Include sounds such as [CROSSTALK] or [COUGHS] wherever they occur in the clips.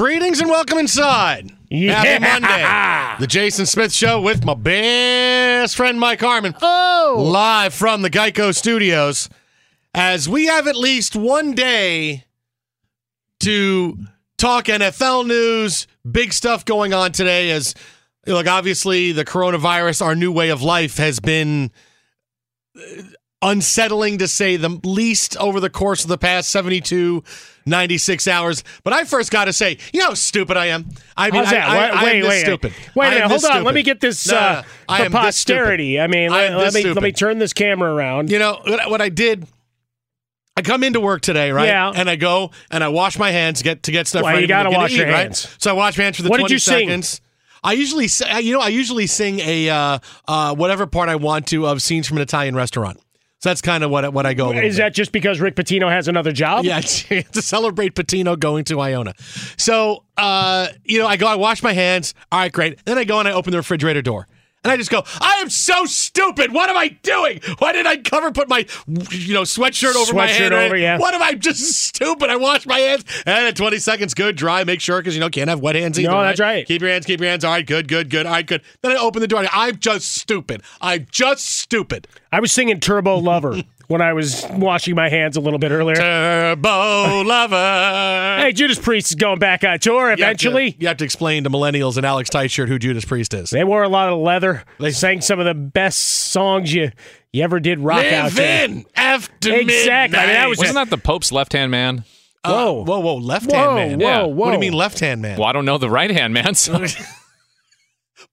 Greetings and welcome inside. Happy Monday. The Jason Smith Show with my best friend Mike Harmon. Oh. Live from the Geico Studios. As we have at least one day to talk NFL news, big stuff going on today as look, obviously the coronavirus, our new way of life has been unsettling to say the least over the course of the past 72 96 hours but i first got to say you know how stupid i am i mean How's that? I, I, wait, I wait, am this wait, stupid Wait a minute, hold on. Let me get this No, uh, no. I for stupid. posterity. I mean, I let, am let this me let me turn this camera around. you know what, what i did I come into work today, right? Yeah. And I go and I wash my hands get to get stuff Well, ready. you gotta to wash your eat, right? hands. So I wash my hands for the What did twenty you sing? I usually, you know, I usually sing a uh, uh, whatever part I want to of scenes from an Italian restaurant. So that's kind of what what I go. Is bit. that just because Rick Pitino has another job? Yeah, [LAUGHS] to celebrate Pitino going to Iona. So, uh, you know, I go, I wash my hands. All right, great. Then I go and I open the refrigerator door. And I just go, I am so stupid. What am I doing? Why did I cover, put my, you know, sweatshirt over my Sweatshirt head? over, yeah. What am I just [LAUGHS] stupid? I wash my hands and at 20 seconds, good, dry, make sure, because, you know, can't have wet hands either. No, that's right. Keep your hands, keep your hands. All right, good, good, good. All right, good. Then I open the door. I'm just stupid. I'm just stupid. I was singing Turbo Lover [LAUGHS] when I was washing my hands a little bit earlier. Turbo lover. Hey, Judas Priest is going back on tour You have to- eventually. you have to explain to millennials and Alex Teichert who Judas Priest is. They wore a lot of leather. They sang some of the best songs you you ever did rock out Live to. in after Exactly. I mean, that was Wasn't that the Pope's left hand man? Whoa. Uh, whoa, whoa, left hand man. whoa, Yeah. whoa. What do you mean left hand man? Well, I don't know the right hand man. So. [LAUGHS]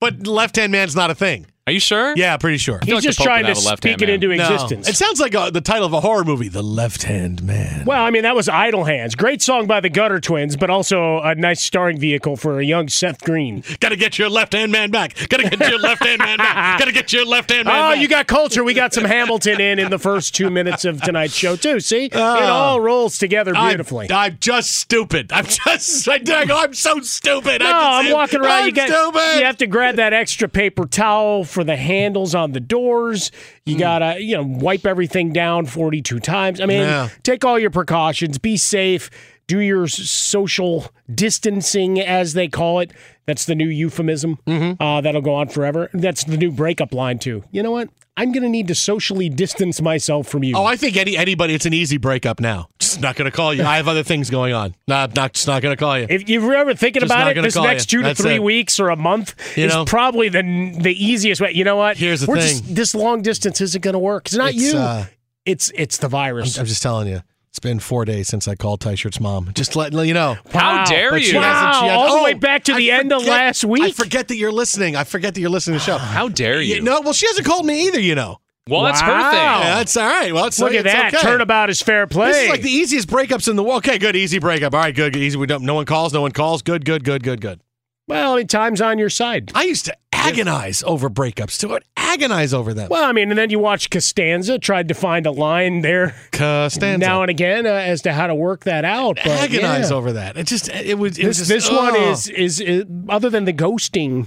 But left hand man's not a thing. Are you sure? Yeah, pretty sure. He's like just trying to have speak it man. into No. existence. It sounds like uh the title of a horror movie, The Left Hand Man. Well, I mean, that was Idle Hands. Great song by the Gutter Twins, but also a nice starring vehicle for a young Seth Green. Gotta get your left hand man back. Gotta get your left hand man back. [LAUGHS] Gotta get your left hand man Oh, back. you got culture. We got some Hamilton in in the first two minutes of tonight's show, too. See? it Oh. all rolls together I'm- beautifully. I'm, just stupid. I'm just. I, I'm so stupid. no, I I'm walking around. I'm you, got, stupid. you have to grab that extra paper towel for the handles on the doors. You Hmm. gotta, you know, wipe everything down 42 times. I mean, Yeah. take all your precautions. Be safe. Do your social distancing, as they call it. That's the new euphemism. Mm-hmm. Uh, that'll go on forever. That's the new breakup line too. You know what? I'm gonna need to socially distance myself from you. Oh, I think any anybody, it's an easy breakup now. Just not going to call you. I have other things going on. Not, not, just not going to call you. If you're ever thinking Just about not it, gonna this call next you. two to That's three it. weeks or a month You is know? probably the the easiest way. You know what? Here's the We're thing. Just, this long distance isn't going to work. It's not It's, you. uh, it's it's the virus. I'm just telling you. It's been four days since I called Teichert's mom. Just letting you know. How dare But she you? hasn't- she Wow, hasn't- all the oh, way Oh, back to I the end of forget- last I forget that you're listening. I forget that you're listening to the show. [SIGHS] How dare you? No, well, she hasn't called me either. You know. well, that's her thing. Yeah, that's all right. Well, it's Look at it's that. okay. Turnabout is fair play. This is like the easiest breakups in the world. Okay, good, easy breakup. All right, good, good, easy. We don't. No one calls. No one calls. Good, good, good, good, good. well, I mean, time's on your side. I used to agonize over breakups too. I'd agonize over them. Well, I mean, and then you watch Costanza tried to find a line there Costanza. now and again uh, as to how to work that out. But agonize yeah. over that. It just it was it this was just, this one oh. is, is is other than the ghosting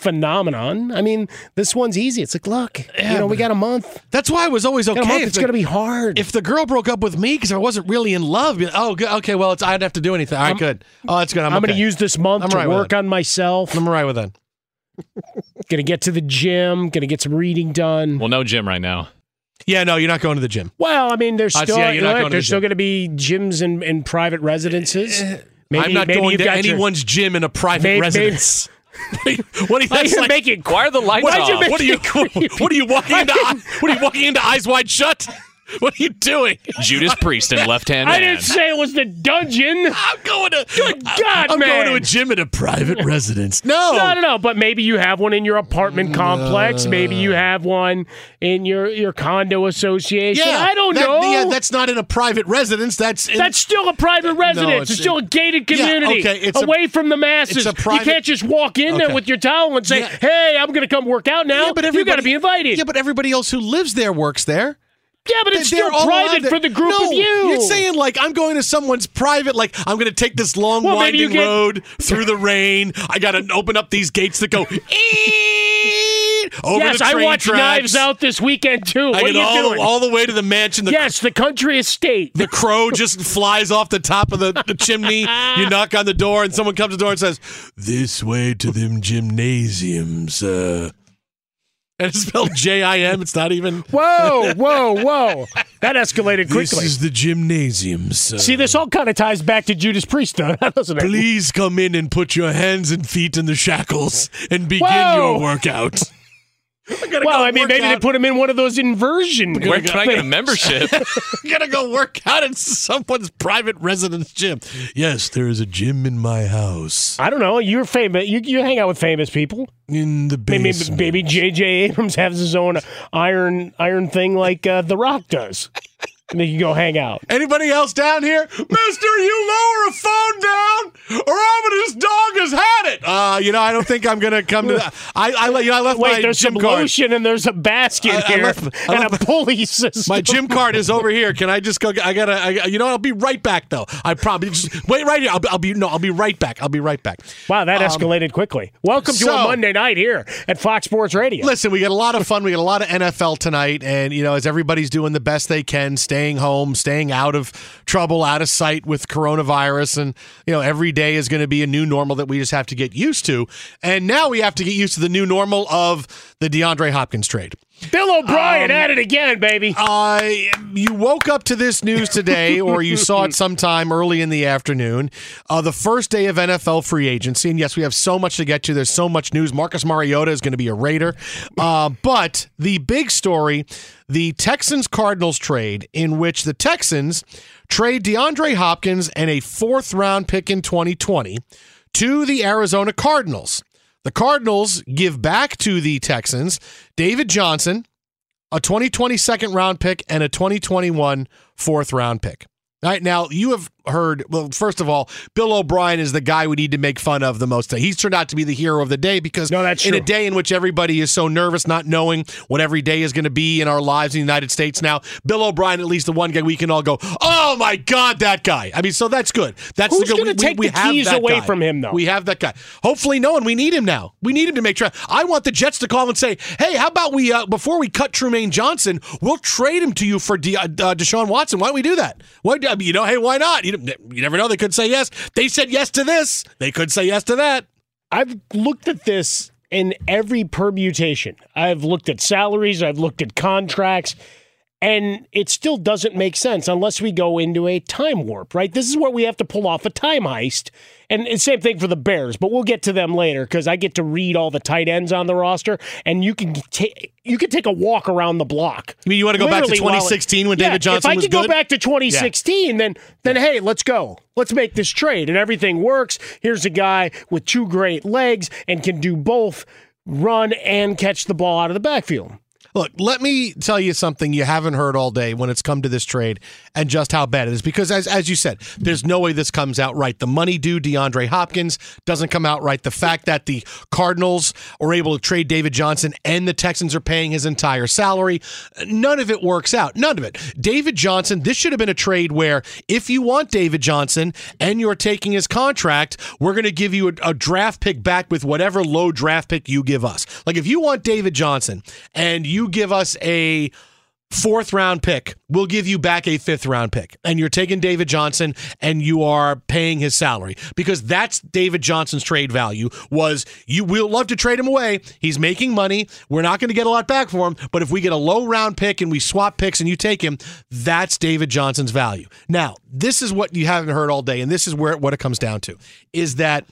phenomenon. I mean, this one's easy. It's like, look, Yeah, you know, we got a month. That's why I was always okay. month. It's going to be hard. if the girl broke up with me because I wasn't really in love. Oh. Okay, well, it's I didn't have to do anything. Right, good. Oh, that's good. I'm, I'm, going to use this month I'm to right work on myself. I'm right with that. Going to get to the gym. Going to get some reading done. Well, no gym right now. Yeah, no, you're not going to the gym. Well, I mean, there's I see still how you're not look, going to there's the still gym. going to be gyms in, in private residences. Uh, maybe, I'm not maybe going you've to got your- anyone's gym in a private Maybe- residence. what do you? What do you Why that's you like, make it? Why are the lights Why'd you off? make what are you? [LAUGHS] What are you walking into? What are you walking into? Eyes wide shut. [LAUGHS] What are you doing? Judas Priest and left hand I man. didn't say it was the dungeon. I'm going to. Good God, I'm man. going to a gym at a private residence. No. [LAUGHS] No, no, no. But maybe you have one in your apartment mm, complex. Uh, maybe you have one in your, your condo association. Yeah, I don't that- know. Yeah, that's not in a private residence. That's in, That's still a private residence. it's- it's, still a gated Yeah, community, okay, it's a- away from the masses. it's a private- you can't just walk in there with your towel and say, Yeah. "Hey, I'm going to come work out now." Yeah, but you got to be invited. Yeah, but everybody else who lives there works there. Yeah, but it's still private for the group no, of you. You're saying like I'm going to someone's private, like I'm going to take this long Well, winding get- road through the rain. I got to open up these gates that go [LAUGHS] over yes, the I watched tracks. Knives Out this weekend too. I What are get all, doing? all the way to the mansion. The, yes, the country estate. the crow just [LAUGHS] flies off the top of the, the chimney. You [LAUGHS] knock on the door, and someone comes to the door and says, "This way to them gymnasiums." Uh. And it's spelled J I M. It's not even. [LAUGHS] Whoa, whoa, whoa! That escalated quickly. This is the gymnasiums. uh. See, this all kind of ties back to Judas Priest, though, [LAUGHS] doesn't it? Please come in and put your hands and feet in the shackles and begin Whoa. your workout. Gotta Well, I mean, work maybe they put him in one of those inversion. Where can I get a membership? [LAUGHS] [LAUGHS] gotta go work out in someone's private residence gym. Yes, there is a gym in my house. I don't know. You're famous. You, you hang out with famous people. In the Maybe, basement. maybe J.J. Abrams has his own iron iron thing like uh, The Rock does. And they can go hang out. Anybody else down here? Mister, you lower a phone down, or just dog has had it. Uh, you know, I don't think I'm gonna come to that. I, I, let- you know, I left Wait, my there's gym some card. lotion and there's a basket I- I here left- I and left- a pulley system. My gym card is over here. Can I just go? I gotta. I, you know, I'll be right back though. I probably just wait right here. I'll, be- I'll be no. I'll be right back. I'll be right back. Wow, that Um, escalated quickly. Welcome to so- a Monday night here at Fox Sports Radio. Listen, we got a lot of fun. We got a lot of NFL tonight, and you know, as everybody's doing the best they can, staying home, staying out of trouble, out of sight with coronavirus, and you know, every day is going to be a new normal that we just have to get used to. And now we have to get used to the new normal of the DeAndre Hopkins trade. Bill O'Brien at it again, baby. Uh, you woke up to this news today, or you saw it [LAUGHS] sometime early in the afternoon. Uh, the first day of NFL free agency, and yes, we have so much to get to. There's so much news. Marcus Mariota is going to be a Raider, uh, but the big story: the Texans Cardinals trade, in which the Texans trade DeAndre Hopkins and a fourth round pick in 2020 to the Arizona Cardinals. The Cardinals give back to the Texans David Johnson, a 2020 second round pick, and a 2021 fourth round pick. All right, now you have heard. Well, first of all, Bill O'Brien is the guy we need to make fun of the most. He's turned out to be the hero of the day because No, that's in a day in which everybody is so nervous, not knowing what every day is going to be in our lives in the United States now, Bill O'Brien, at least the one guy we can all go, oh my God, that guy. I mean, so that's good. That's Who's the good. gonna take the keys away guy. from him, though? We have that guy. Hopefully, no one. We need him now. We need him to make sure. I want the Jets to call and say, hey, how about we, uh, before we cut Trumaine Johnson, we'll trade him to you for De- uh, Deshaun Watson. Why don't we do that? Why, you know, hey, why not? You, you never know. They could say yes. They said yes to this. They could say yes to that. I've looked at this in every permutation. I've looked at salaries, I've looked at contracts, and it still doesn't make sense unless we go into a time warp, right? This is where we have to pull off a time heist. And it's same thing for the Bears, but we'll get to them later because I get to read all the tight ends on the roster, and you can take you can take a walk around the block. You mean you want to go back to Literally while it- 2016 when Yeah, David Johnson If I could go back to 2016, then then hey, let's go. Let's make this trade, and everything works. Here's a guy with two great legs and can do both, run and catch the ball out of the backfield. Look, let me tell you something you haven't heard all day when it's come to this trade and just how bad it is. Because as as you said, there's no way this comes out right. The money due DeAndre Hopkins doesn't come out right. The fact that the Cardinals are able to trade David Johnson and the Texans are paying his entire salary, none of it works out. None of it. David Johnson, this should have been a trade where if you want David Johnson and you're taking his contract, we're going to give you a, a draft pick back with whatever low draft pick you give us. Like if you want David Johnson and you give us a fourth round pick, we'll give you back a fifth round pick. And you're taking David Johnson and you are paying his salary because that's David Johnson's trade value was you we'll love to trade him away. He's making money. We're not going to get a lot back for him, but if we get a low round pick and we swap picks and you take him, that's David Johnson's value. Now, this is what you haven't heard all day and this is where what it comes down to is that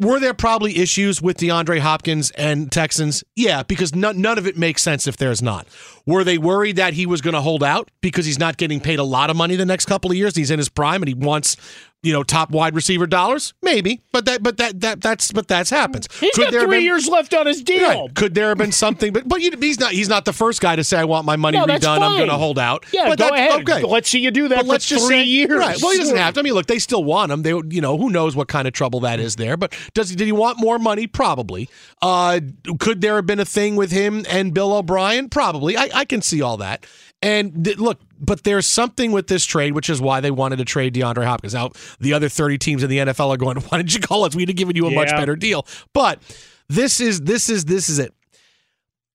were there probably issues with DeAndre Hopkins and Texans? Yeah, because none, none of it makes sense if there's not. Were they worried that he was going to hold out because he's not getting paid a lot of money the next couple of years? He's in his prime and he wants, you know, top wide receiver dollars? Maybe, but that, but that, that, that's, but that's happens. He's got there three been- years left on his deal. Right. Could there have been something? But but he's not. He's not the first guy to say I want my money No, redone. I'm going to hold out. Yeah, but go ahead. Okay. Let's see you do that But for let's just three say, years. Right. Well, he doesn't have to. I mean, look, they still want him. They, you know, who knows what kind of trouble that is there. But does he? Did he want more money? Probably. Uh, could there have been a thing with him and Bill O'Brien? Probably. I, I can see all that. And th- look, but there's something with this trade, which is why they wanted to trade DeAndre Hopkins. Now, the other 30 teams in the NFL are going, [LAUGHS] "Why didn't you call us? We'd have given you a much better deal." But this is this is this is it.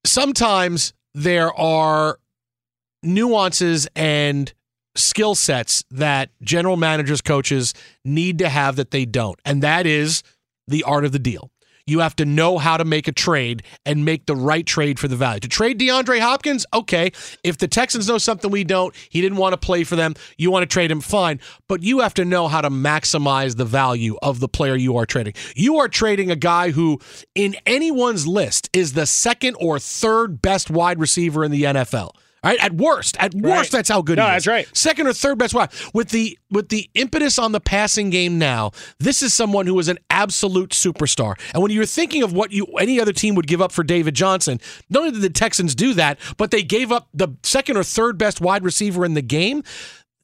Sometimes there are nuances and skill sets that general managers, coaches need to have that they don't. And that is the art of the deal. You have to know how to make a trade and make the right trade for the value. To trade DeAndre Hopkins, okay. If the Texans know something we don't, he didn't want to play for them, you want to trade him, fine. But you have to know how to maximize the value of the player you are trading. You are trading a guy who, in anyone's list, is the second or third best wide receiver in the NFL. Right, at worst, at worst, that's how good No, he is. that's right. Second or third best wide. With the with the impetus on the passing game now, this is someone who is an absolute superstar. And when you're thinking of what you any other team would give up for David Johnson, not only did the Texans do that, but they gave up the second or third best wide receiver in the game.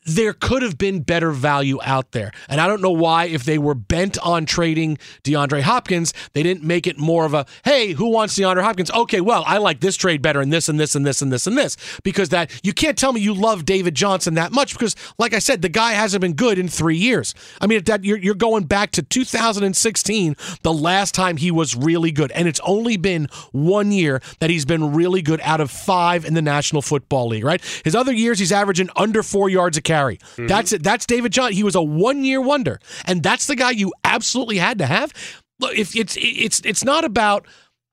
There could have been better value out there. And I don't know why, if they were bent on trading DeAndre Hopkins, they didn't make it more of a, hey, who wants DeAndre Hopkins? Okay, well, I like this trade better and this and this and this and this and this. Because that you can't tell me you love David Johnson that much because, like I said, the guy hasn't been good in three years. I mean, that you're, you're going back to 2016, the last time he was really good. And it's only been one year that he's been really good out of five in the National Football League, right? His other years, he's averaging under four yards a carry. Mm-hmm. That's it. That's David John. He was a one year wonder. And that's the guy you absolutely had to have. Look, if it's it's it's not about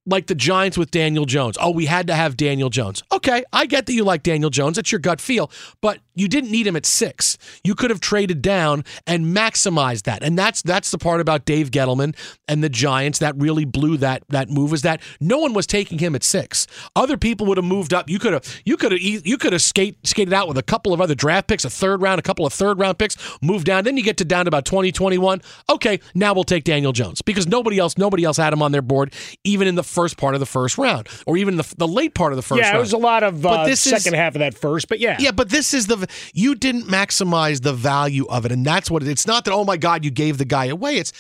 like the Giants with Daniel Jones. Oh, we had to have Daniel Jones. Okay, I get that you like Daniel Jones. It's your gut feel, but you didn't need him at six. You could have traded down and maximized that. And that's that's the part about Dave Gettleman and the Giants that really blew that that move is that no one was taking him at six. Other people would have moved up. You could have you could have you could have skate, skated out with a couple of other draft picks, a third round, a couple of third round picks, move down. Then you get to down to about 2021. okay, now we'll take Daniel Jones because nobody else nobody else had him on their board, even in the first part of the first round or even the, the late part of the first yeah, round. it was a lot of uh, But this second is- half of that first, but yeah. Yeah, but this is the you didn't maximize the value of it, and that's what it, it's not that. Oh my God, you gave the guy away. It's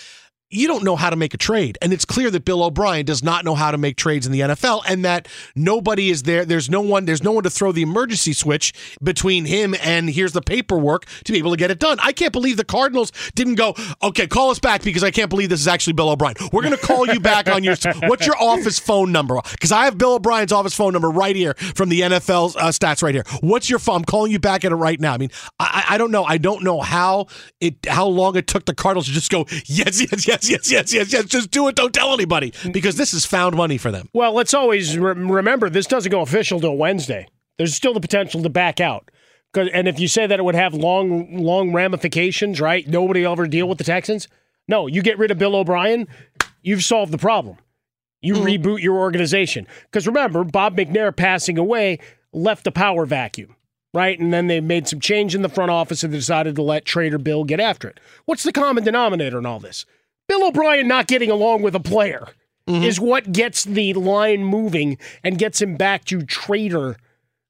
you don't know how to make a trade, and it's clear that Bill O'Brien does not know how to make trades in the NFL, and that nobody is there. There's no one. There's no one to throw the emergency switch between him and here's the paperwork to be able to get it done. I can't believe the Cardinals didn't go. Okay, call us back because I can't believe this is actually Bill O'Brien. We're going to call you back on your. [LAUGHS] What's your office phone number? Because I have Bill O'Brien's office phone number right here from the NFL uh, stats right here. What's your phone? I'm calling you back at it right now. I mean, I, I don't know. I don't know how it how long it took the Cardinals to just go yes yes yes yes yes yes yes. yes. Just do it. Don't tell anybody because this is found money for them. Well, let's always re- remember this doesn't go official till Wednesday. There's still the potential to back out. And if you say that it would have long, long ramifications, right? Nobody will ever deal with the Texans. No, you get rid of Bill O'Brien, you've solved the problem. You mm-hmm. reboot your organization. Because remember, Bob McNair passing away left a power vacuum, right? And then they made some change in the front office and they decided to let Trader Bill get after it. What's the common denominator in all this? Bill O'Brien not getting along with a player mm-hmm. is what gets the line moving and gets him back to Trader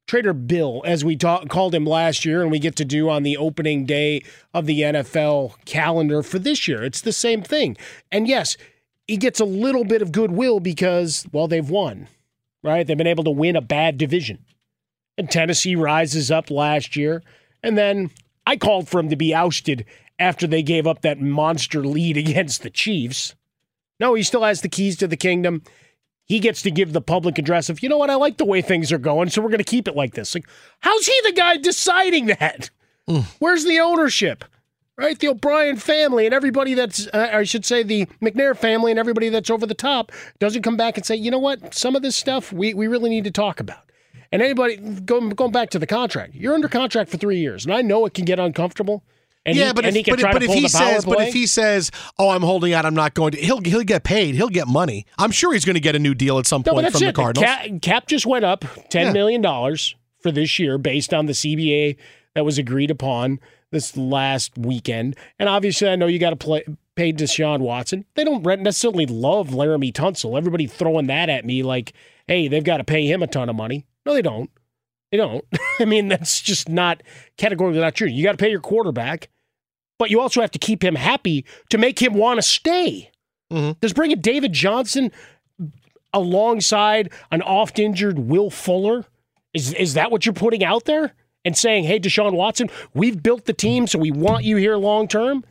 Trader Bill, as we ta- called him last year, and we get to do on the opening day of the NFL calendar for this year. It's the same thing. And yes, he gets a little bit of goodwill because, well, they've won, right? They've been able to win a bad division. And Tennessee rises up last year. And then I called for him to be ousted after they gave up that monster lead [LAUGHS] against the Chiefs. No, he still has the keys to the kingdom. He gets to give the public address of, you know what, I like the way things are going, so we're going to keep it like this. Like, how's he the guy deciding that? Where's the ownership? Right? The O'Brien family and everybody that's, uh, I should say, the McNair family and everybody that's over the top doesn't come back and say, you know what, some of this stuff we, we really need to talk about. And anybody, going, going back to the contract, you're under contract for three years, and I know it can get uncomfortable. And yeah, he, but and if, but, try but if he the says, but if he says, "Oh, I'm holding out. I'm not going to," he'll he'll get paid. He'll get money. I'm sure he's going to get a new deal at some No, point from the it. Cardinals. cap, cap just went up ten Yeah. million dollars for this year based on the CBA that was agreed upon this last weekend. And obviously, I know you got to play pay Deshaun Watson. They don't necessarily love Laremy Tunsil. Everybody throwing that at me like, hey, they've got to pay him a ton of money. No, they don't. They don't. [LAUGHS] I mean, that's just not categorically not true. You got to pay your quarterback, but you also have to keep him happy to make him want to stay. Does bringing David Johnson alongside an oft injured Will Fuller? Is is that what you're putting out there and saying, "Hey, Deshaun Watson, we've built the team, so we want you here long term"?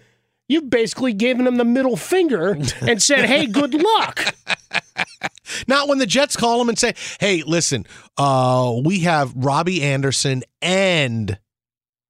You've basically given him the middle finger [LAUGHS] and said, "Hey, good luck." [LAUGHS] Not when the Jets call him and say, "Hey, listen, uh, we have Robbie Anderson and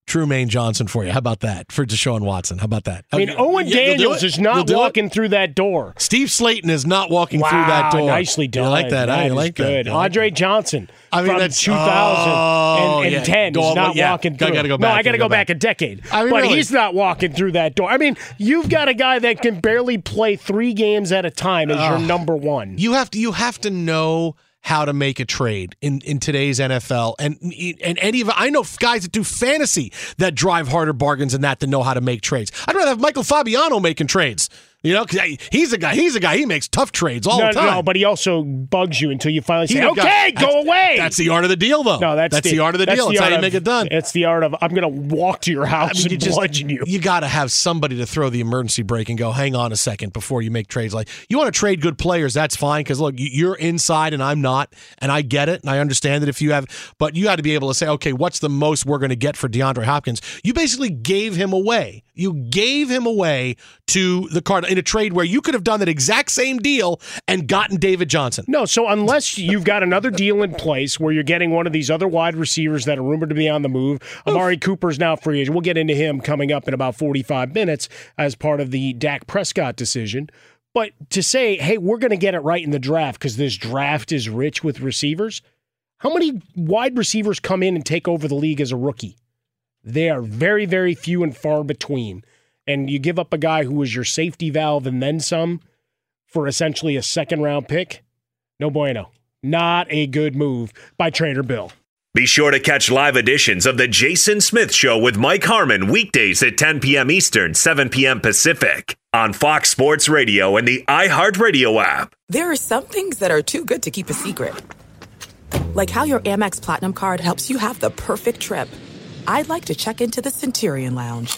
Trumaine Johnson for you. How about that for Deshaun Watson? How about that? I mean, Owen Yeah, you'll Daniels it? is You'll not do it? walking through that door. Steve Slaton is not walking wow, through that door. Nicely done. You like that? I like that. good. You like Andre Johnson. I mean, from that's- 2010 oh, yeah. is not Yeah, walking gotta- through. gotta go No, I got to go go back back. a decade. I mean, but really. he's not walking through that door. I mean, you've got a guy that can barely play three games at a time as your number one. You have to you have to know how to make a trade in, in today's NFL and and any of I know guys that do fantasy that drive harder bargains than that that know how to make trades. I'd rather have Michael Fabiano making trades. You know, 'cause he's a guy. He's a guy. He makes tough trades all no, the time. no, but he also bugs you until you finally say, "Okay, guy- go that's- away." That's the art of the deal, though. no, that's, that's the, art of the deal. It's how you make it done. It's the art of I'm going to walk to your house I mean, you and just bludgeon you. you got to have somebody to throw the emergency brake and go, hang on a second before you make trades. Like you want to trade good players, that's fine because look, you- you're inside and I'm not, and I get it and I understand that if you have, but you got to be able to say, okay, what's the most we're going to get for DeAndre Hopkins? You basically gave him away. You gave him away to the card in a trade where you could have done that exact same deal and gotten David Johnson. No, so unless you've got another deal in place where you're getting one of these other wide receivers that are rumored to be on the move, Amari Cooper's now free agent. We'll get into him coming up in about 45 minutes as part of the Dak Prescott decision. But to say, hey, we're going to get it right in the draft because this draft is rich with receivers. How many wide receivers come in and take over the league as a rookie? They are very, very few and far between. And you give up a guy who was your safety valve and then some for essentially a second round pick. No bueno. Not a good move by Trader Bill. Be sure to catch live editions of The Jason Smith Show with Mike Harmon weekdays at 10 p.m. Eastern, 7 p.m. Pacific on Fox Sports Radio and the iHeartRadio app. There are some things that are too good to keep a secret. Like how your Amex Platinum card helps you have the perfect trip. I'd like to check into the Centurion Lounge.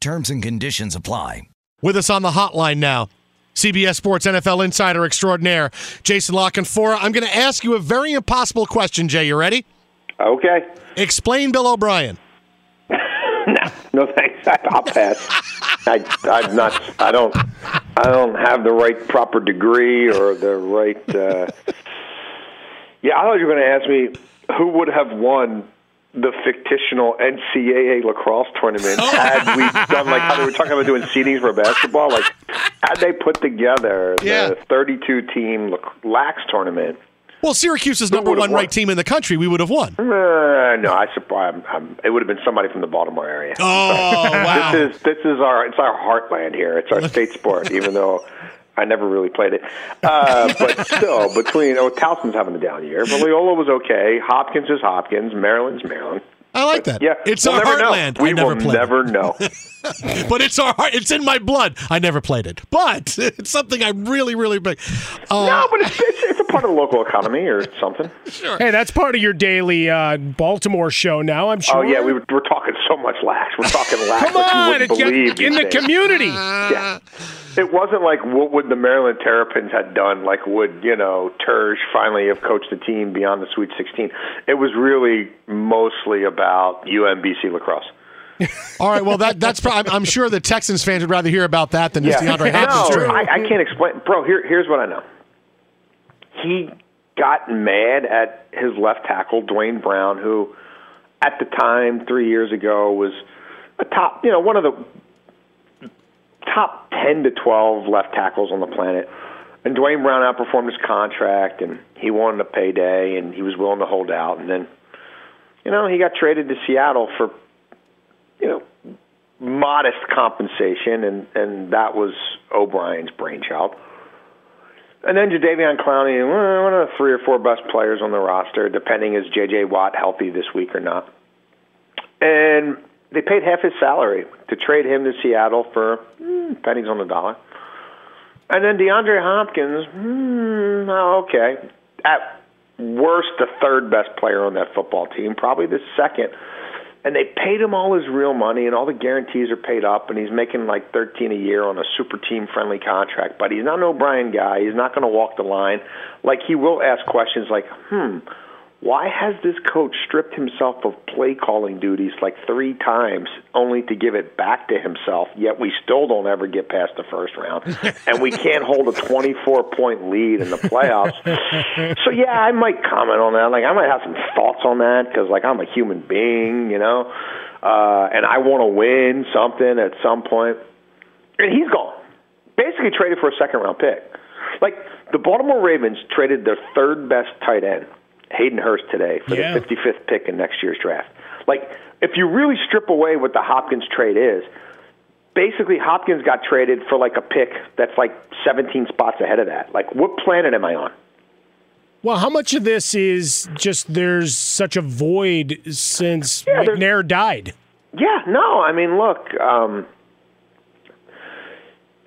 Terms and conditions apply. With us on the hotline now, CBS Sports NFL insider extraordinaire, Jason La Canfora. I'm going to ask you a very impossible question, Jay. You ready? Okay. Explain Bill O'Brien. [LAUGHS] no, no thanks. I, I'll pass. I, I'm not. I don't. I don't have the right proper degree or the right. Uh, yeah, I thought you were going to ask me who would have won the fictional NCAA lacrosse tournament had we done like how they were talking about doing seedings for basketball. Like, had they put together Yeah. the 32 team lax tournament? Well, Syracuse is number one won? ranked team in the country. We would have won. Uh, no, I I'm, it would have been somebody from the Baltimore area. Oh, [LAUGHS] wow. this is this is our it's our heartland here. It's our state sport, even though I never really played it. Uh, [LAUGHS] but still, between oh, Towson's having a down year, but Loyola was okay. Hopkins is Hopkins. Maryland's Maryland. I like that. Yeah, It's we'll our never know. heartland. We I never will played it. never know. [LAUGHS] but it's our heart. It's in my blood. I never played it, but [LAUGHS] it's something I'm really, really big. Uh, no, but it's, it's it's a part of the local economy or something. Sure. Hey, that's part of your daily uh, Baltimore show now, I'm sure. Oh yeah, we were, we're talking so much lax. We're talking lax. Come like you on, wouldn't it's believe in the things. community. Yeah. It wasn't like what would the Maryland Terrapins had done, like would you know Terge finally have coached the team beyond the Sweet 16. It was really mostly about UMBC lacrosse. [LAUGHS] All right, well that that's probably, I'm sure the Texans fans would rather hear about that than this DeAndre [LAUGHS] Hopkins no. I, I can't explain, bro. Here, here's what I know. He got mad at his left tackle Duane Brown, who at the time three years ago was a top, you know, one of the top ten to twelve left tackles on the planet. And Duane Brown outperformed his contract, and he wanted a payday, and he was willing to hold out. And then, you know, he got traded to Seattle for, you know, modest compensation, and and that was O'Brien's brainchild. And then Jadeveon Clowney, eh, one of the three or four best players on the roster, depending is J.J. Watt healthy this week or not. And they paid half his salary to trade him to Seattle for mm, pennies on the dollar. And then DeAndre Hopkins, mm, okay, at worst the third best player on that football team, probably the second. And they paid him all his real money, and all the guarantees are paid up, and he's making like thirteen a year on a super team friendly contract. But he's not an O'Brien guy. He's not going to walk the line. Like he will ask questions like, "Hmm, why has this coach stripped himself of play calling duties like three times only to give it back to himself yet we still don't ever get past the first round and we can't hold a 24 point lead in the playoffs? [LAUGHS] So yeah i might comment on that. Like i might have some thoughts on that because like i'm a human being you know? Uh and i want to win something at some point. point and he's gone. Basically traded for a second round pick. Like the baltimore ravens traded their third best tight end Hayden Hurst today for Yeah. the 55th pick in next year's draft. Like, if you really strip away what the Hopkins trade is, basically Hopkins got traded for like a pick that's like 17 spots ahead of that. Like, what planet am I on? Well, how much of this is just there's such a void since McNair died? Yeah, no, I mean, look, um,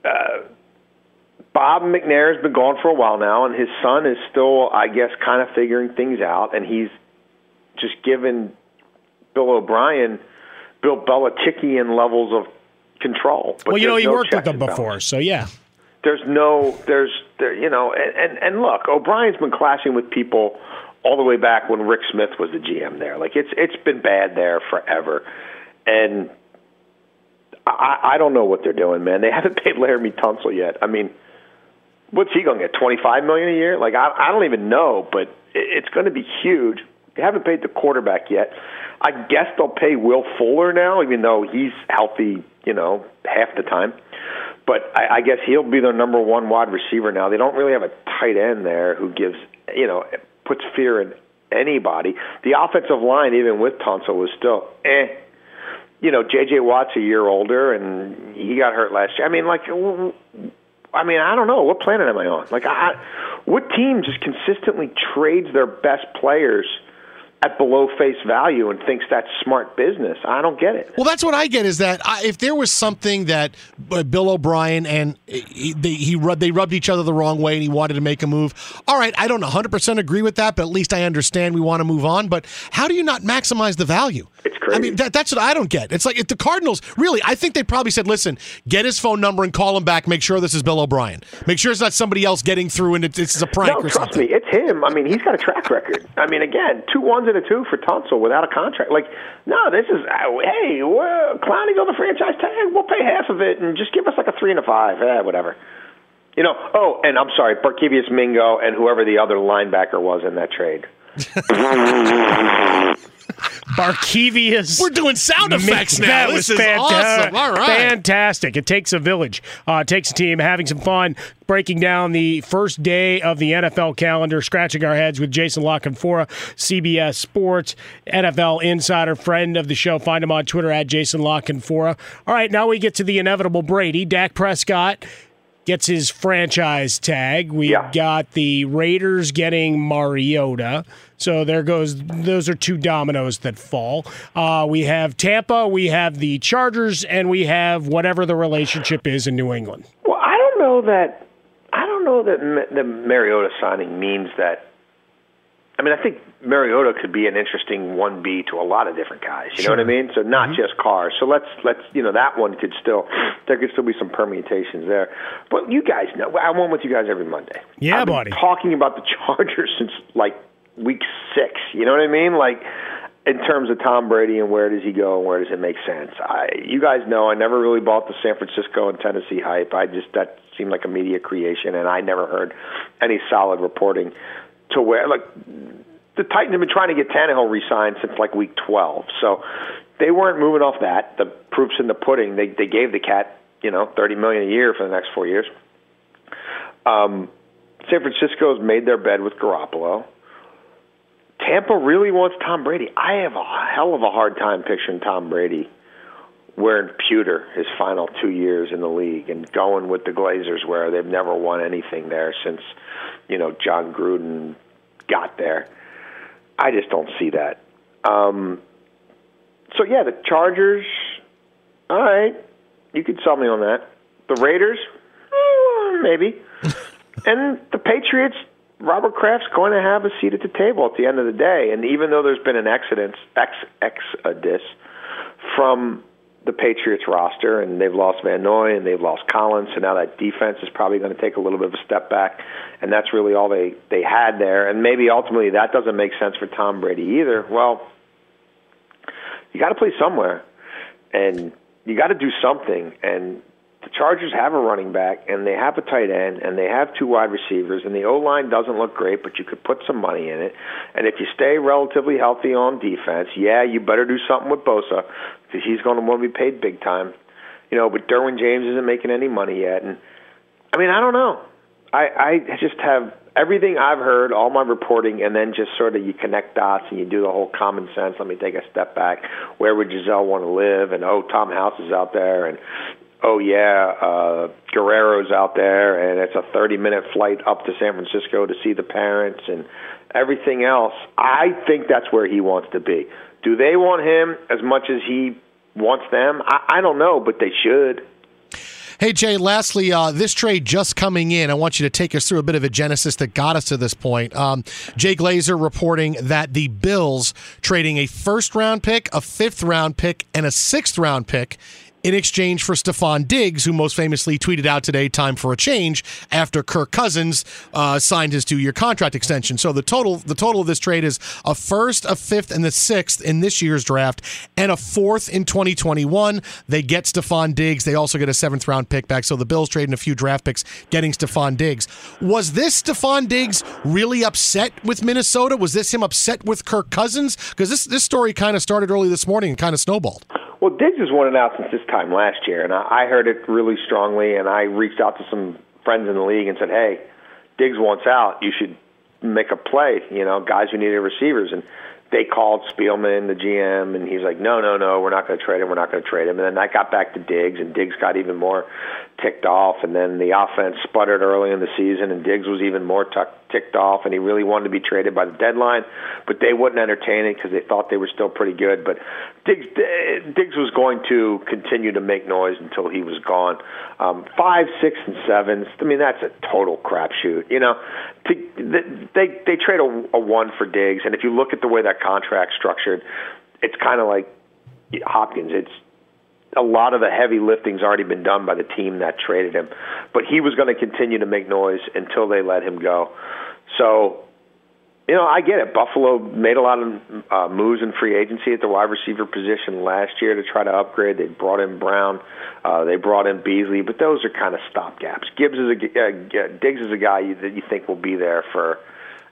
uh, Bob McNair has been gone for a while now, and his son is still, I guess, kind of figuring things out, and he's just given Bill O'Brien, Bill Belichickian levels of control. But well, you know, he no worked with them before, so yeah. There's no, there's, there, you know, and, and and look, O'Brien's been clashing with people all the way back when Rick Smith was the GM there. Like it's it's been bad there forever, and I, I don't know what they're doing, man. They [LAUGHS] haven't paid Laremy Tunsil yet. I mean, what's he going to get? Twenty five million a year? Like I, I don't even know, but it, it's going to be huge. They haven't paid the quarterback yet. I guess they'll pay Will Fuller now, even though he's healthy, you know, half the time. But I, I guess he'll be their number one wide receiver now. They don't really have a tight end there who gives, you know, puts fear in anybody. The offensive line, even with Tunsil, was still eh you know, J.J. Watt's a year older, and he got hurt last year. I mean, like, I mean, I don't know what planet am I on? Like, I, what team just consistently trades their best players at below face value and thinks that's smart business? I don't get it. Well, that's what I get is that I, if there was something that uh, Bill O'Brien and he, they, he rub, they rubbed each other the wrong way and he wanted to make a move. All right, I don't 100% agree with that, but at least I understand we want to move on. But how do you not maximize the value? It's crazy. I mean, that, that's what I don't get. It's like if the Cardinals, really, I think they probably said, listen, get his phone number and call him back. Make sure this is Bill O'Brien. Make sure it's not somebody else getting through and it's, it's a prank no, or trust something. me, it's him. I mean, he's got a track record. I mean, again, two ones and a two for Tunsil without a contract. Like, no, this is uh, hey, well, Clowney's on the franchise tag. We'll pay half of it and just give us like a three and a five. Eh, whatever. You know. Oh, and I'm sorry, Barkevious Mingo and whoever the other linebacker was in that trade. [LAUGHS] Barkevious. We're doing sound effects now. That This was is fanta- awesome. All right. Fantastic. It takes a village. Uh, it takes a team having some fun, breaking down the first day of the NFL calendar, scratching our heads with Jason La Canfora, CBS Sports, NFL insider, friend of the show. Find him on Twitter at Jason La Canfora. All right, now we get to the inevitable Brady. Dak Prescott gets his franchise tag. We got the Raiders getting Mariota. So there goes. Those are two dominoes that fall. Uh, we have Tampa, we have the Chargers, and we have whatever the relationship is in New England. Well, I don't know that. I don't know that the Mariota signing means that I mean, I think Mariota could be an interesting one B to a lot of different guys. You know what I mean? So not just cars. So let's let's you know that one could still there could still be some permutations there. But you guys know I'm on with you guys every Monday. Yeah, buddy. Talking about the [LAUGHS] Chargers since like week six. You know what I mean? Like in terms of Tom Brady and where does he go and where does it make sense? I you guys know I never really bought the San Francisco and Tennessee hype. I just that seemed like a media creation, and I never heard any solid reporting to where like the Titans have been trying to get Tannehill re-signed since like week 12. So they weren't moving off that. The proof's in the pudding. They they gave the cat you know 30 million a year for the next four years. Um, San Francisco's made their bed with Garoppolo. Tampa really wants Tom Brady. I have a hell of a hard time picturing Tom Brady wearing pewter his final two years in the league and going with the Glazers where they've never won anything there since, you know, Jon Gruden got there. I just don't see that. Um, so yeah, the Chargers. All right, you could sell me on that. The Raiders, eh, maybe, [LAUGHS] and the Patriots. Robert Kraft's going to have a seat at the table at the end of the day. And even though there's been an exodus, ex exodus uh, from the Patriots roster, and they've lost Van Noy and they've lost Collins, so now that defense is probably going to take a little bit of a step back, and that's really all they they had there. And maybe ultimately that doesn't make sense for Tom Brady either. Well, you got to play somewhere, and you got to do something. And the Chargers have a running back, and they have a tight end, and they have two wide receivers, and the O line doesn't look great, but you could put some money in it. And if you stay relatively healthy on defense, yeah, you better do something with Bosa because he's going to want to be paid big time. You know, but Derwin James isn't making any money yet, and I mean, I don't know. I I just have everything I've heard, all my reporting, and then just sort of you connect dots and you do the whole common sense. Let me take a step back. Where would Gisele want to live? And oh, Tom House is out there, and oh yeah, uh, Guerrero's out there, and it's a 30 minute flight up to San Francisco to see the parents and everything else. I think that's where he wants to be. Do they want him as much as he wants them? I, I don't know, but they should. Hey, Jay, lastly, uh, this trade just coming in, I want you to take us through a bit of a genesis that got us to this point. Um, Jay Glazer reporting that the Bills trading a first round pick, a fifth round pick, and a sixth round pick in exchange for Stefon Diggs, who most famously tweeted out today, "Time for a change," after Kirk Cousins uh, signed his two-year contract extension. So the total, the total of this trade is a first, a fifth, and the sixth in this year's draft, and a fourth in 2021. They get Stefon Diggs. They also get a seventh-round pick back. So the Bills trading a few draft picks, getting Stefon Diggs. Was this Stefon Diggs really upset with Minnesota? Was this him upset with Kirk Cousins? Because this this story kind of started early this morning and kind of snowballed. Well, Diggs has wanted out since this time last year, and I, I heard it really strongly. And I reached out to some friends in the league and said, "Hey, Diggs wants out. You should make a play. You know, guys who needed receivers." And they called Spielman, the GM, and he's like, "No, no, no, we're not going to trade him. We're not going to trade him." And then that got back to Diggs, and Diggs got even more ticked off. And then the offense sputtered early in the season, and Diggs was even more tuck ticked off, and he really wanted to be traded by the deadline, but they wouldn't entertain it because they thought they were still pretty good. But Diggs, Diggs was going to continue to make noise until he was gone. Um, five, six, and sevens. I mean, that's a total crapshoot. You know, to, they they trade a, a one for Diggs, and if you look at the way that contract's structured, it's kind of like Hopkins. It's a lot of the heavy lifting's already been done by the team that traded him, but he was going to continue to make noise until they let him go. So, you know, I get it. Buffalo made a lot of uh, moves in free agency at the wide receiver position last year to try to upgrade. They brought in Brown, uh, they brought in Beasley, but those are kind of stopgaps. Gibbs is a uh, Diggs is a guy you, that you think will be there for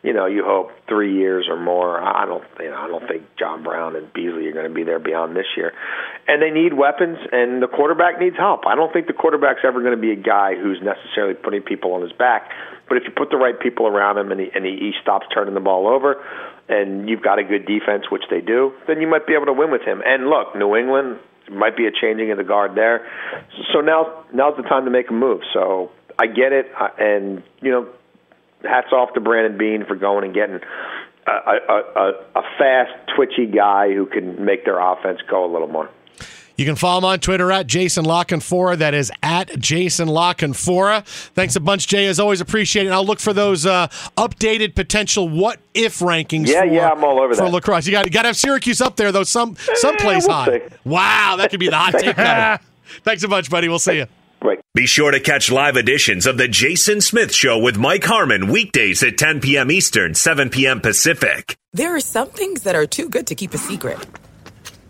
you know, you hope three years or more. I don't, you know, I don't think John Brown and Beasley are going to be there beyond this year. And they need weapons, and the quarterback needs help. I don't think the quarterback's ever going to be a guy who's necessarily putting people on his back. But if you put the right people around him and he, and he, he stops turning the ball over, and you've got a good defense, which they do, then you might be able to win with him. And look, New England might be a changing of the guard there. So now, now's the time to make a move. So I get it, uh, and you know hats off to Brandon Beane for going and getting a, a, a, a fast, twitchy guy who can make their offense go a little more. You can follow him on Twitter at Jason La Canfora. That is at Jason La Canfora. Thanks a bunch, Jay. As always, appreciate it. And I'll look for those uh, updated potential what if rankings. Yeah, for, yeah, I'm all over that. for that. lacrosse. You got you got to have Syracuse up there though. Some someplace we'll high. see. Wow, that could be the hot take. [LAUGHS] Thanks a bunch, buddy. We'll see you. Be sure to catch live editions of The Jason Smith Show with Mike Harmon weekdays at 10 p.m. Eastern, 7 p.m. Pacific. There are some things that are too good to keep a secret.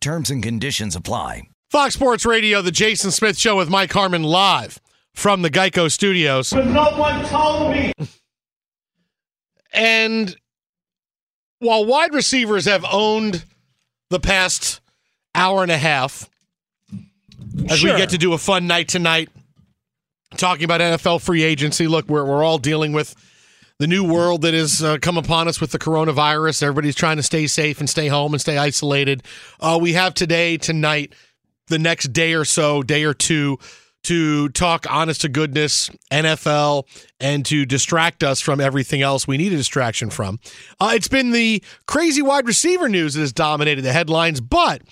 Terms and conditions apply. Fox Sports Radio, the Jason Smith Show with Mike Harmon live from the Geico Studios. But no one told me. And while wide receivers have owned the past hour and a half, as Sure. we get to do a fun night tonight, talking about NFL free agency, look, we're, we're all dealing with the new world that has uh, come upon us with the coronavirus. Everybody's trying to stay safe and stay home and stay isolated. Uh, we have today, tonight, the next day or so, day or two, to talk honest to goodness NFL and to distract us from everything else we need a distraction from. Uh, it's been the crazy wide receiver news that has dominated the headlines, but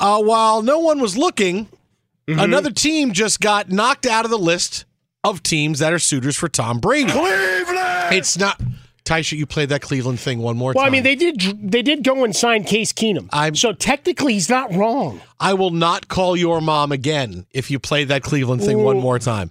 uh, while no one was looking, another team just got knocked out of the list of teams that are suitors for Tom Brady. Cleveland! It's not. Taisha, you played that Cleveland thing one more Well, time. Well, I mean, they did they did go and sign Case Keenum. I'm, so technically, he's not wrong. I will not call your mom again if you play that Cleveland thing one more time.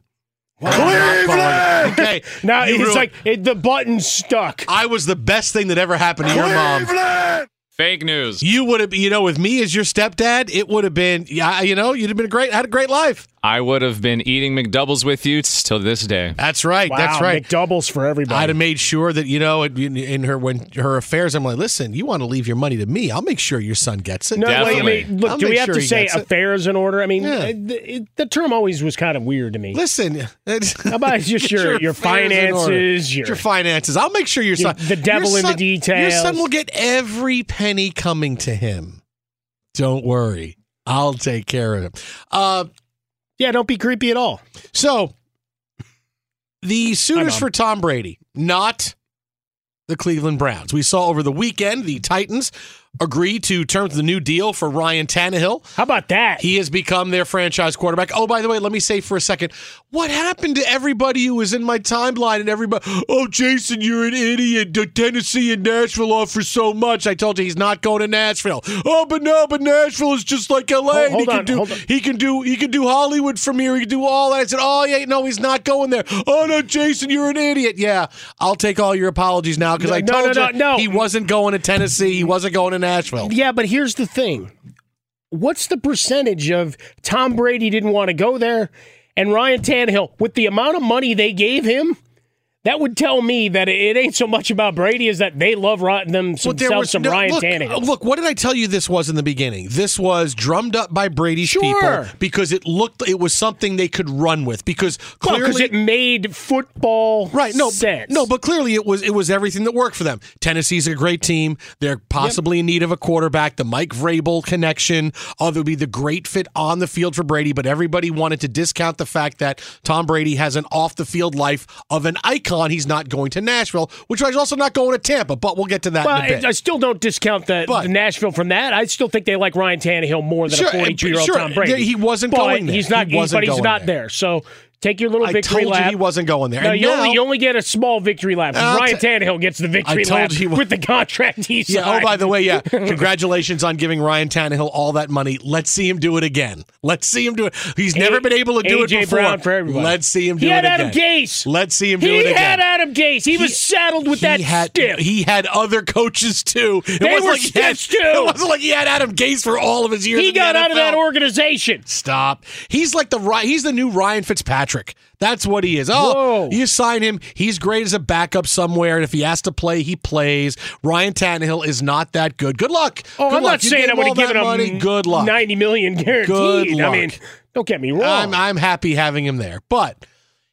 Cleveland! Okay. [LAUGHS] Now you it's ruined- like it, the button stuck. I was the best thing that ever happened to your mom. Fake news. You would have, you know, with me as your stepdad, it would have been, yeah, you know, you'd have been great, had a great life. I would have been eating McDoubles with you till this day. That's right. Wow, that's right. McDoubles for everybody. I'd have made sure that you know in, in her when her affairs. I'm like, listen, you want to leave your money to me? I'll make sure your son gets it. No, wait, I Definitely. mean, look, I'll do we have sure to say gets it. affairs in order? I mean, Yeah. the, the term always was kind of weird to me. Listen, [LAUGHS] How about just your, your, affairs finances, your, your finances. I'll make sure your your- son, the devil your in the son- Your son will get every penny coming to him. Don't worry, I'll take care of him. Uh, yeah, don't be creepy at all. so the suitors for Tom Brady, not the Cleveland Browns. We saw over the weekend the Titans agree to terms of the new deal for Ryan Tannehill. How about that? He has become their franchise quarterback. Oh, by the way, let me say for a second, what happened to everybody who was in my timeline and everybody, oh, Jason, you're an idiot. Tennessee and Nashville offer so much. I told you he's not going to Nashville. Oh, but no, but Nashville is just like LA. Hold- and he can on, do hold he can do he can do Hollywood from here. He can do all that. I said, Oh yeah, no, he's not going there. Oh no, Jason, you're an idiot. Yeah, I'll take all your apologies now because No, I told no, you no, no. he wasn't going to Tennessee. He wasn't going to Nashville. Yeah, but here's the thing. What's the percentage of Tom Brady didn't want to go there and Ryan Tannehill, with the amount of money they gave him, that would tell me that it ain't so much about Brady as that they love But themselves was some no- Ryan look, Tannehill. Uh, look, what did I tell you this was in the beginning? This was drummed up by Brady's Sure. people because it looked it was something they could run with because Well, 'cause clearly it made football right no sense. no but clearly it was it was everything that worked for them tennessee's a great team they're possibly in need of a quarterback the mike vrabel connection oh there'll be the great fit on the field for brady but everybody wanted to discount the fact that tom brady has an off the field life of an icon he's not going to nashville which is also not going to tampa but we'll get to that Well, in a bit. I I still don't discount the, But- the Nashville from that. I still think they like Ryan Tannehill more than Sure, a 42 year old sure, Tom Brady. he wasn't but going there. He's not. He he- but he's not there. there. So take your little I victory told you lap. he wasn't going there. No, And you now- only you only get a small victory lap. I'll Ryan ta- Tannehill gets the victory I told lap you with the contract he signed. Yeah. Oh, by the way, yeah. [LAUGHS] Congratulations on giving Ryan Tannehill all that money. Let's see him do it again. Let's see him do it. He's never been able to do A.J. it before. Brown for everybody. Let's see him do it again. He had Adam. Gase. Let's see him do he it again. He had Adam Gase. He, was saddled with that he had, stiff. He had other coaches too. It They were like he stiffs, too. It wasn't like he had Adam Gase for all of his years. He in the got out of that organization. Stop. He's like the he's the new Ryan Fitzpatrick. That's what he is. Oh, Whoa. you sign him. He's great as a backup somewhere, and if he has to play, he plays. Ryan Tannehill is not that good. Good luck. Oh, Good I'm luck. not You saying I would have given him money. Good luck. 90 million guaranteed. Good luck. I mean, don't get me wrong. I'm I'm happy having him there, but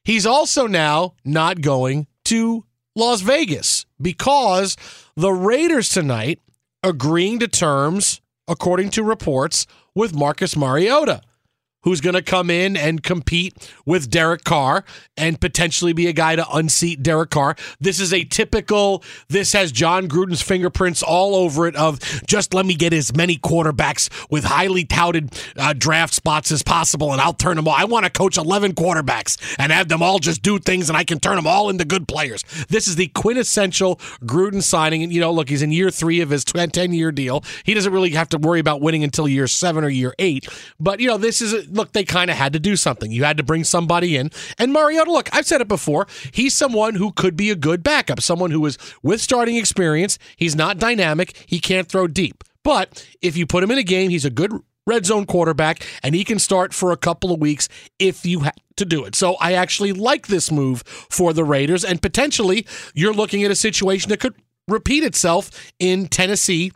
he's also now not going to Las Vegas because the Raiders tonight agreeing to terms, according to reports, with Marcus Mariota. Who's going to come in and compete with Derek Carr and potentially be a guy to unseat Derek Carr? This is a typical, this has Jon Gruden's fingerprints all over it of just let me get as many quarterbacks with highly touted uh, draft spots as possible and I'll turn them all. I want to coach 11 quarterbacks and have them all just do things and I can turn them all into good players. This is the quintessential Gruden signing. And, you know, look, he's in year three of his 10 year deal. He doesn't really have to worry about winning until year seven or year eight. But, you know, this is, look, they kind of had to do something. You had to bring somebody in. And Mariota, look, I've said it before. He's someone who could be a good backup, someone who is with starting experience. He's not dynamic. He can't throw deep. But if you put him in a game, he's a good red zone quarterback, and he can start for a couple of weeks if you have to do it. So I actually like this move for the Raiders, and potentially you're looking at a situation that could repeat itself in Tennessee.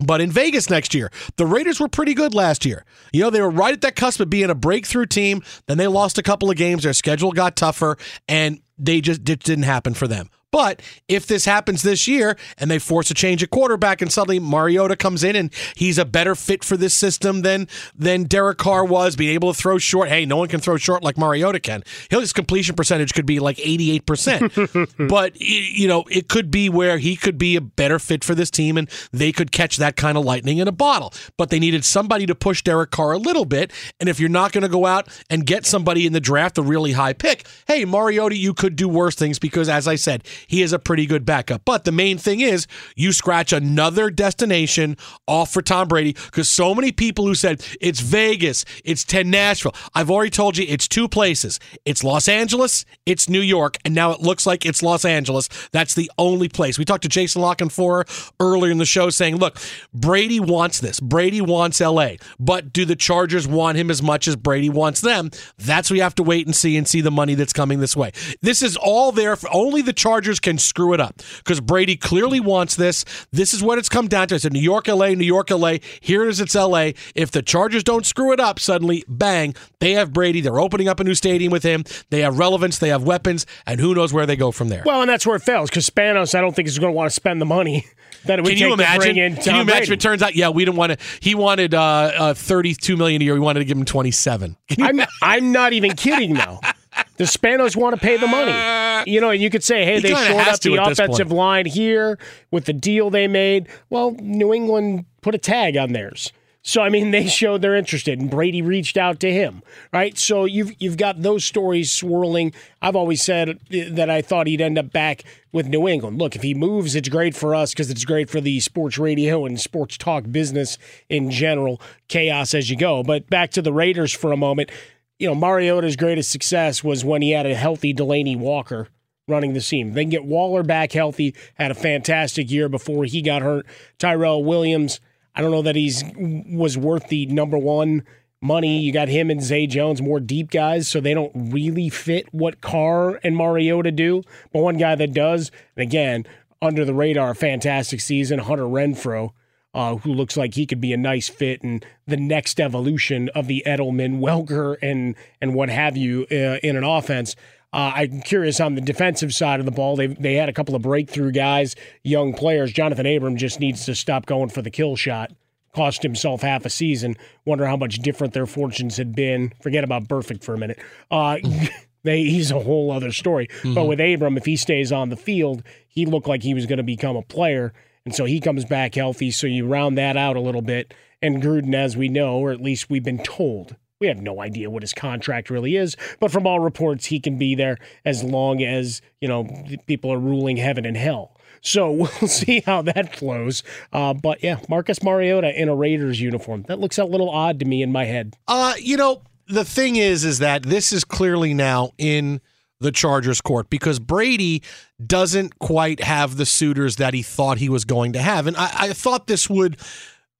But in Vegas next year, the Raiders were pretty good last year. You know, they were right at that cusp of being a breakthrough team. Then they lost a couple of games. Their schedule got tougher, and they just it didn't happen for them. But if this happens this year and they force a change at quarterback and suddenly Mariota comes in and he's a better fit for this system than than Derek Carr was, being able to throw short. Hey, no one can throw short like Mariota can. His completion percentage could be like 88%. [LAUGHS] but you know, it could be where he could be a better fit for this team and they could catch that kind of lightning in a bottle. But they needed somebody to push Derek Carr a little bit. And if you're not going to go out and get somebody in the draft, a really high pick, hey, Mariota, you could do worse things because as I said, he is a pretty good backup. But the main thing is you scratch another destination off for Tom Brady because so many people who said it's Vegas, it's 10 Nashville. I've already told you it's two places. It's Los Angeles, it's New York, and now it looks like it's Los Angeles. That's the only place. We talked to Jason La Canfora earlier in the show saying, look, Brady wants this. Brady wants LA. But do the Chargers want him as much as Brady wants them? That's we have to wait and see and see the money that's coming this way. This is all there for only the Chargers can screw it up because Brady clearly wants this. This is what it's come down to. It's a New York, LA, New York, LA. Here it is, it's LA. If the Chargers don't screw it up, suddenly, bang, they have Brady. They're opening up a new stadium with him. They have relevance, they have weapons, and who knows where they go from there. Well, and that's where it fails because Spanos, I don't think is going to want to spend the money [LAUGHS] that it would Can you imagine? to bring in Tom Can you imagine? It turns out, yeah, we didn't want to. He wanted uh, uh, thirty-two million a year. We wanted to give him twenty-seven. I'm I'm not even kidding though. [LAUGHS] The Spanos want to pay the money. You know, and you could say, hey, He they shored up the offensive line here with the deal they made. Well, New England put a tag on theirs. So I mean, they showed they're interested, and Brady reached out to him, right? So you've you've got those stories swirling. I've always said that I thought he'd end up back with New England. Look, if he moves, it's great for us because it's great for the sports radio and sports talk business in general. Chaos as you go. But back to the Raiders for a moment. You know, Mariota's greatest success was when he had a healthy Delanie Walker running the seam. They can get Waller back healthy. Had a fantastic year before he got hurt. Tyrell Williams. I don't know that he's was worth the number one money. You got him and Zay Jones, more deep guys, so they don't really fit what Carr and Mariota do. But one guy that does, and again, under the radar, fantastic season, Hunter Renfrow. Uh, who looks like he could be a nice fit and the next evolution of the Edelman, Welker, and and what have you uh, in an offense. Uh, I'm curious on the defensive side of the ball. They they had a couple of breakthrough guys, young players. Johnathan Abram just needs to stop going for the kill shot. Cost himself half a season. Wonder how much different their fortunes had been. Forget about Burfict for a minute. Uh, [LAUGHS] they he's a whole other story. But Mm-hmm. with Abram, if he stays on the field, he looked like he was going to become a player, and so he comes back healthy. So you round that out a little bit. And Gruden, as we know, or at least we've been told, we have no idea what his contract really is, but from all reports, he can be there as long as you know people are ruling heaven and hell. So [LAUGHS] we'll see how that flows. Uh, but yeah, Marcus Mariota in a Raiders uniform that looks a little odd to me in my head. Uh, you know, the thing is, is that this is clearly now in the Chargers' court because Brady doesn't quite have the suitors that he thought he was going to have, and I, I thought this would.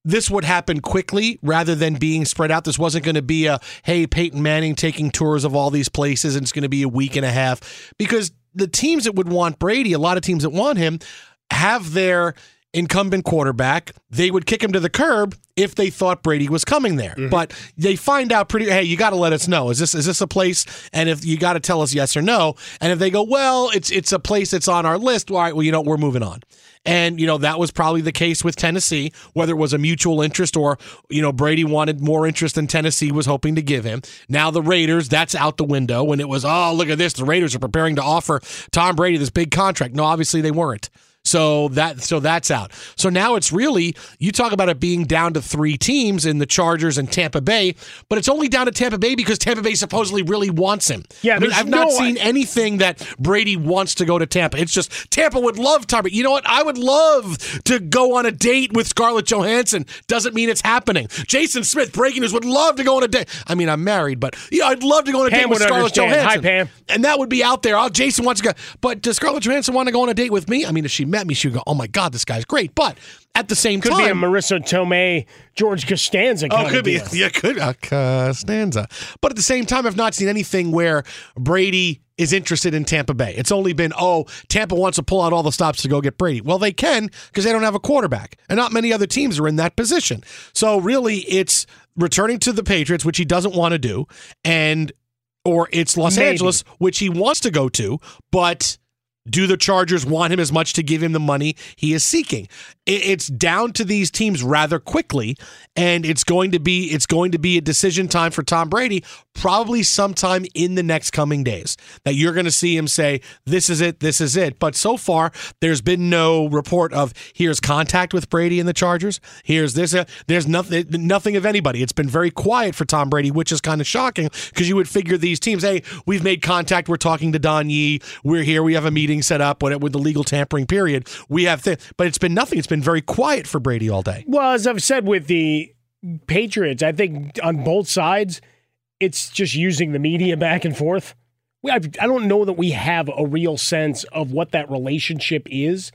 This would happen quickly rather than being spread out. This wasn't going to be a, hey, Peyton Manning taking tours of all these places and it's going to be a week and a half because the teams that would want Brady, a lot of teams that want him, have their incumbent quarterback. They would kick him to the curb if they thought Brady was coming there. Mm-hmm. But they find out pretty hey, you got to let us know. Is this is this a place and if you got to tell us yes or no. And if they go, "Well, it's it's a place that's on our list." All right, well, you know, we're moving on. And you know, that was probably the case with Tennessee, whether it was a mutual interest or you know, Brady wanted more interest than Tennessee was hoping to give him. Now the Raiders, that's out the window when it was, "Oh, look at this. The Raiders are preparing to offer Tom Brady this big contract." No, obviously they weren't. So that so that's out. So now it's really you talk about it being down to three teams in the Chargers and Tampa Bay, but it's only down to Tampa Bay because Tampa Bay supposedly really wants him. Yeah, I mean, I've not no- seen anything that Brady wants to go to Tampa. It's just Tampa would love Tom. Brady. You know what? I would love to go on a date with Scarlett Johansson. Doesn't mean it's happening. Jason Smith, breaking news, would love to go on a date. I mean, I'm married, but yeah, I'd love to go on a Pam date with Scarlett understand. Hi, Johansson. Pam. And that would be out there. Oh, Jason wants to go. But does Scarlett Johansson want to go on a date with me? I mean, if she met me, she would go, oh my God, this guy's great. But at the same Could time, be a Marisa Tomei, George Costanza kind Oh, could be. Yeah, could uh, Costanza. But at the same time, I've not seen anything where Brady is interested in Tampa Bay. It's only been, oh, Tampa wants to pull out all the stops to go get Brady. Well, they can because they don't have a quarterback, and not many other teams are in that position. So really, it's returning to the Patriots, which he doesn't want to do, and or it's Los Maybe. Angeles, which he wants to go to, but do the Chargers want him as much to give him the money he is seeking? It- it's down to these teams rather quickly, and it's going to be it's going to be a decision time for Tom Brady probably sometime in the next coming days that you're going to see him say this is it, this is it. But so far, there's been no report of here's contact with Brady and the Chargers. Here's this. Uh, there's nothing nothing of anybody. It's been very quiet for Tom Brady, which is kind of shocking because you would figure these teams, hey, we've made contact. We're talking to Don Yee. We're here. We have a meeting set up with the legal tampering period. We have, th- but it's been nothing. It's been very quiet for Brady all day. Well, as I've said with the Patriots, I think on both sides, it's just using the media back and forth. I, I don't know that we have a real sense of what that relationship is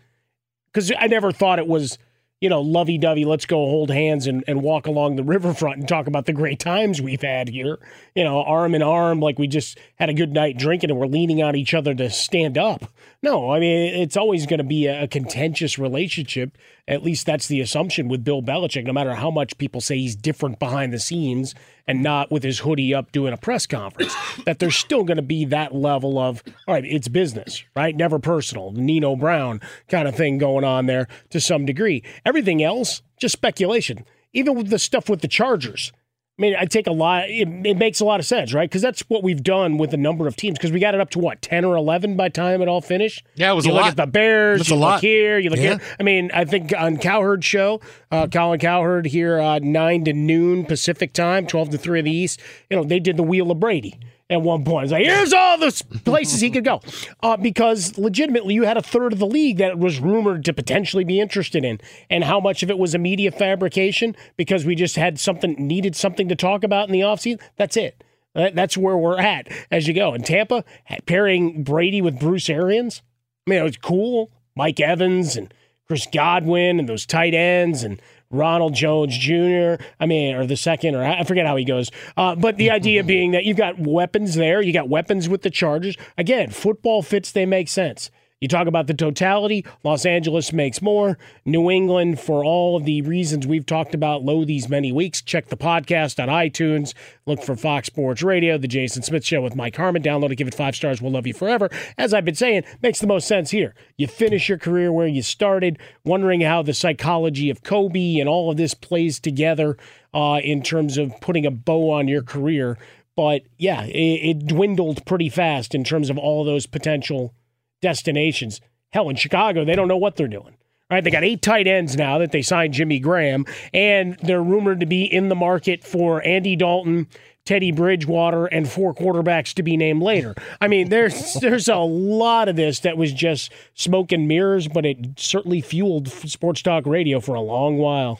because I never thought it was, you know, lovey dovey, let's go hold hands and, and walk along the riverfront and talk about the great times we've had here, you know, arm in arm, like we just had a good night drinking and we're leaning on each other to stand up. No, I mean, it's always going to be a contentious relationship. At least that's the assumption with Bill Belichick, no matter how much people say he's different behind the scenes and not with his hoodie up doing a press conference, [COUGHS] that there's still going to be that level of, all right, it's business, right? Never personal, Nino Brown kind of thing going on there to some degree. Everything else, just speculation. Even with the stuff with the Chargers. I mean, I take a lot. It, it makes a lot of sense, right? Because that's what we've done with a number of teams. Because we got it up to what ten or eleven by the time it all finished. Yeah, it was you a look lot. at the Bears. That's you a look lot. here. You look Yeah. here. I mean, I think on Cowherd show, uh, Colin Cowherd here, uh, nine to noon Pacific time, twelve to three of the East. You know, they did the Wheel of Brady at one point. It's like here's all the places he could go, uh, because legitimately you had a third of the league that was rumored to potentially be interested in, and how much of it was a media fabrication because we just had something needed something to talk about in the offseason. That's it. That's where we're at as you go. In Tampa, pairing Brady with Bruce Arians. I mean, it was cool. Mike Evans and Chris Godwin and those tight ends and Ronald Jones Jr. I mean, or the second, or I forget how he goes. Uh, but the idea being that you've got weapons there. You got weapons with the Chargers. Again, football fits, they make sense. You talk about the totality, Los Angeles makes more. New England, for all of the reasons we've talked about low these many weeks, check the podcast on iTunes. Look for Fox Sports Radio, The Jason Smith Show with Mike Harmon. Download it, give it five stars. We'll love you forever. As I've been saying, makes the most sense here. You finish your career where you started, wondering how the psychology of Kobe and all of this plays together uh, in terms of putting a bow on your career. But yeah, it, it dwindled pretty fast in terms of all those potential destinations. Hell, in Chicago, they don't know what they're doing. Right, they got eight tight ends now that they signed Jimmy Graham, and they're rumored to be in the market for Andy Dalton, Teddy Bridgewater, and four quarterbacks to be named later. I mean, there's [LAUGHS] there's a lot of this that was just smoke and mirrors, but it certainly fueled sports talk radio for a long while.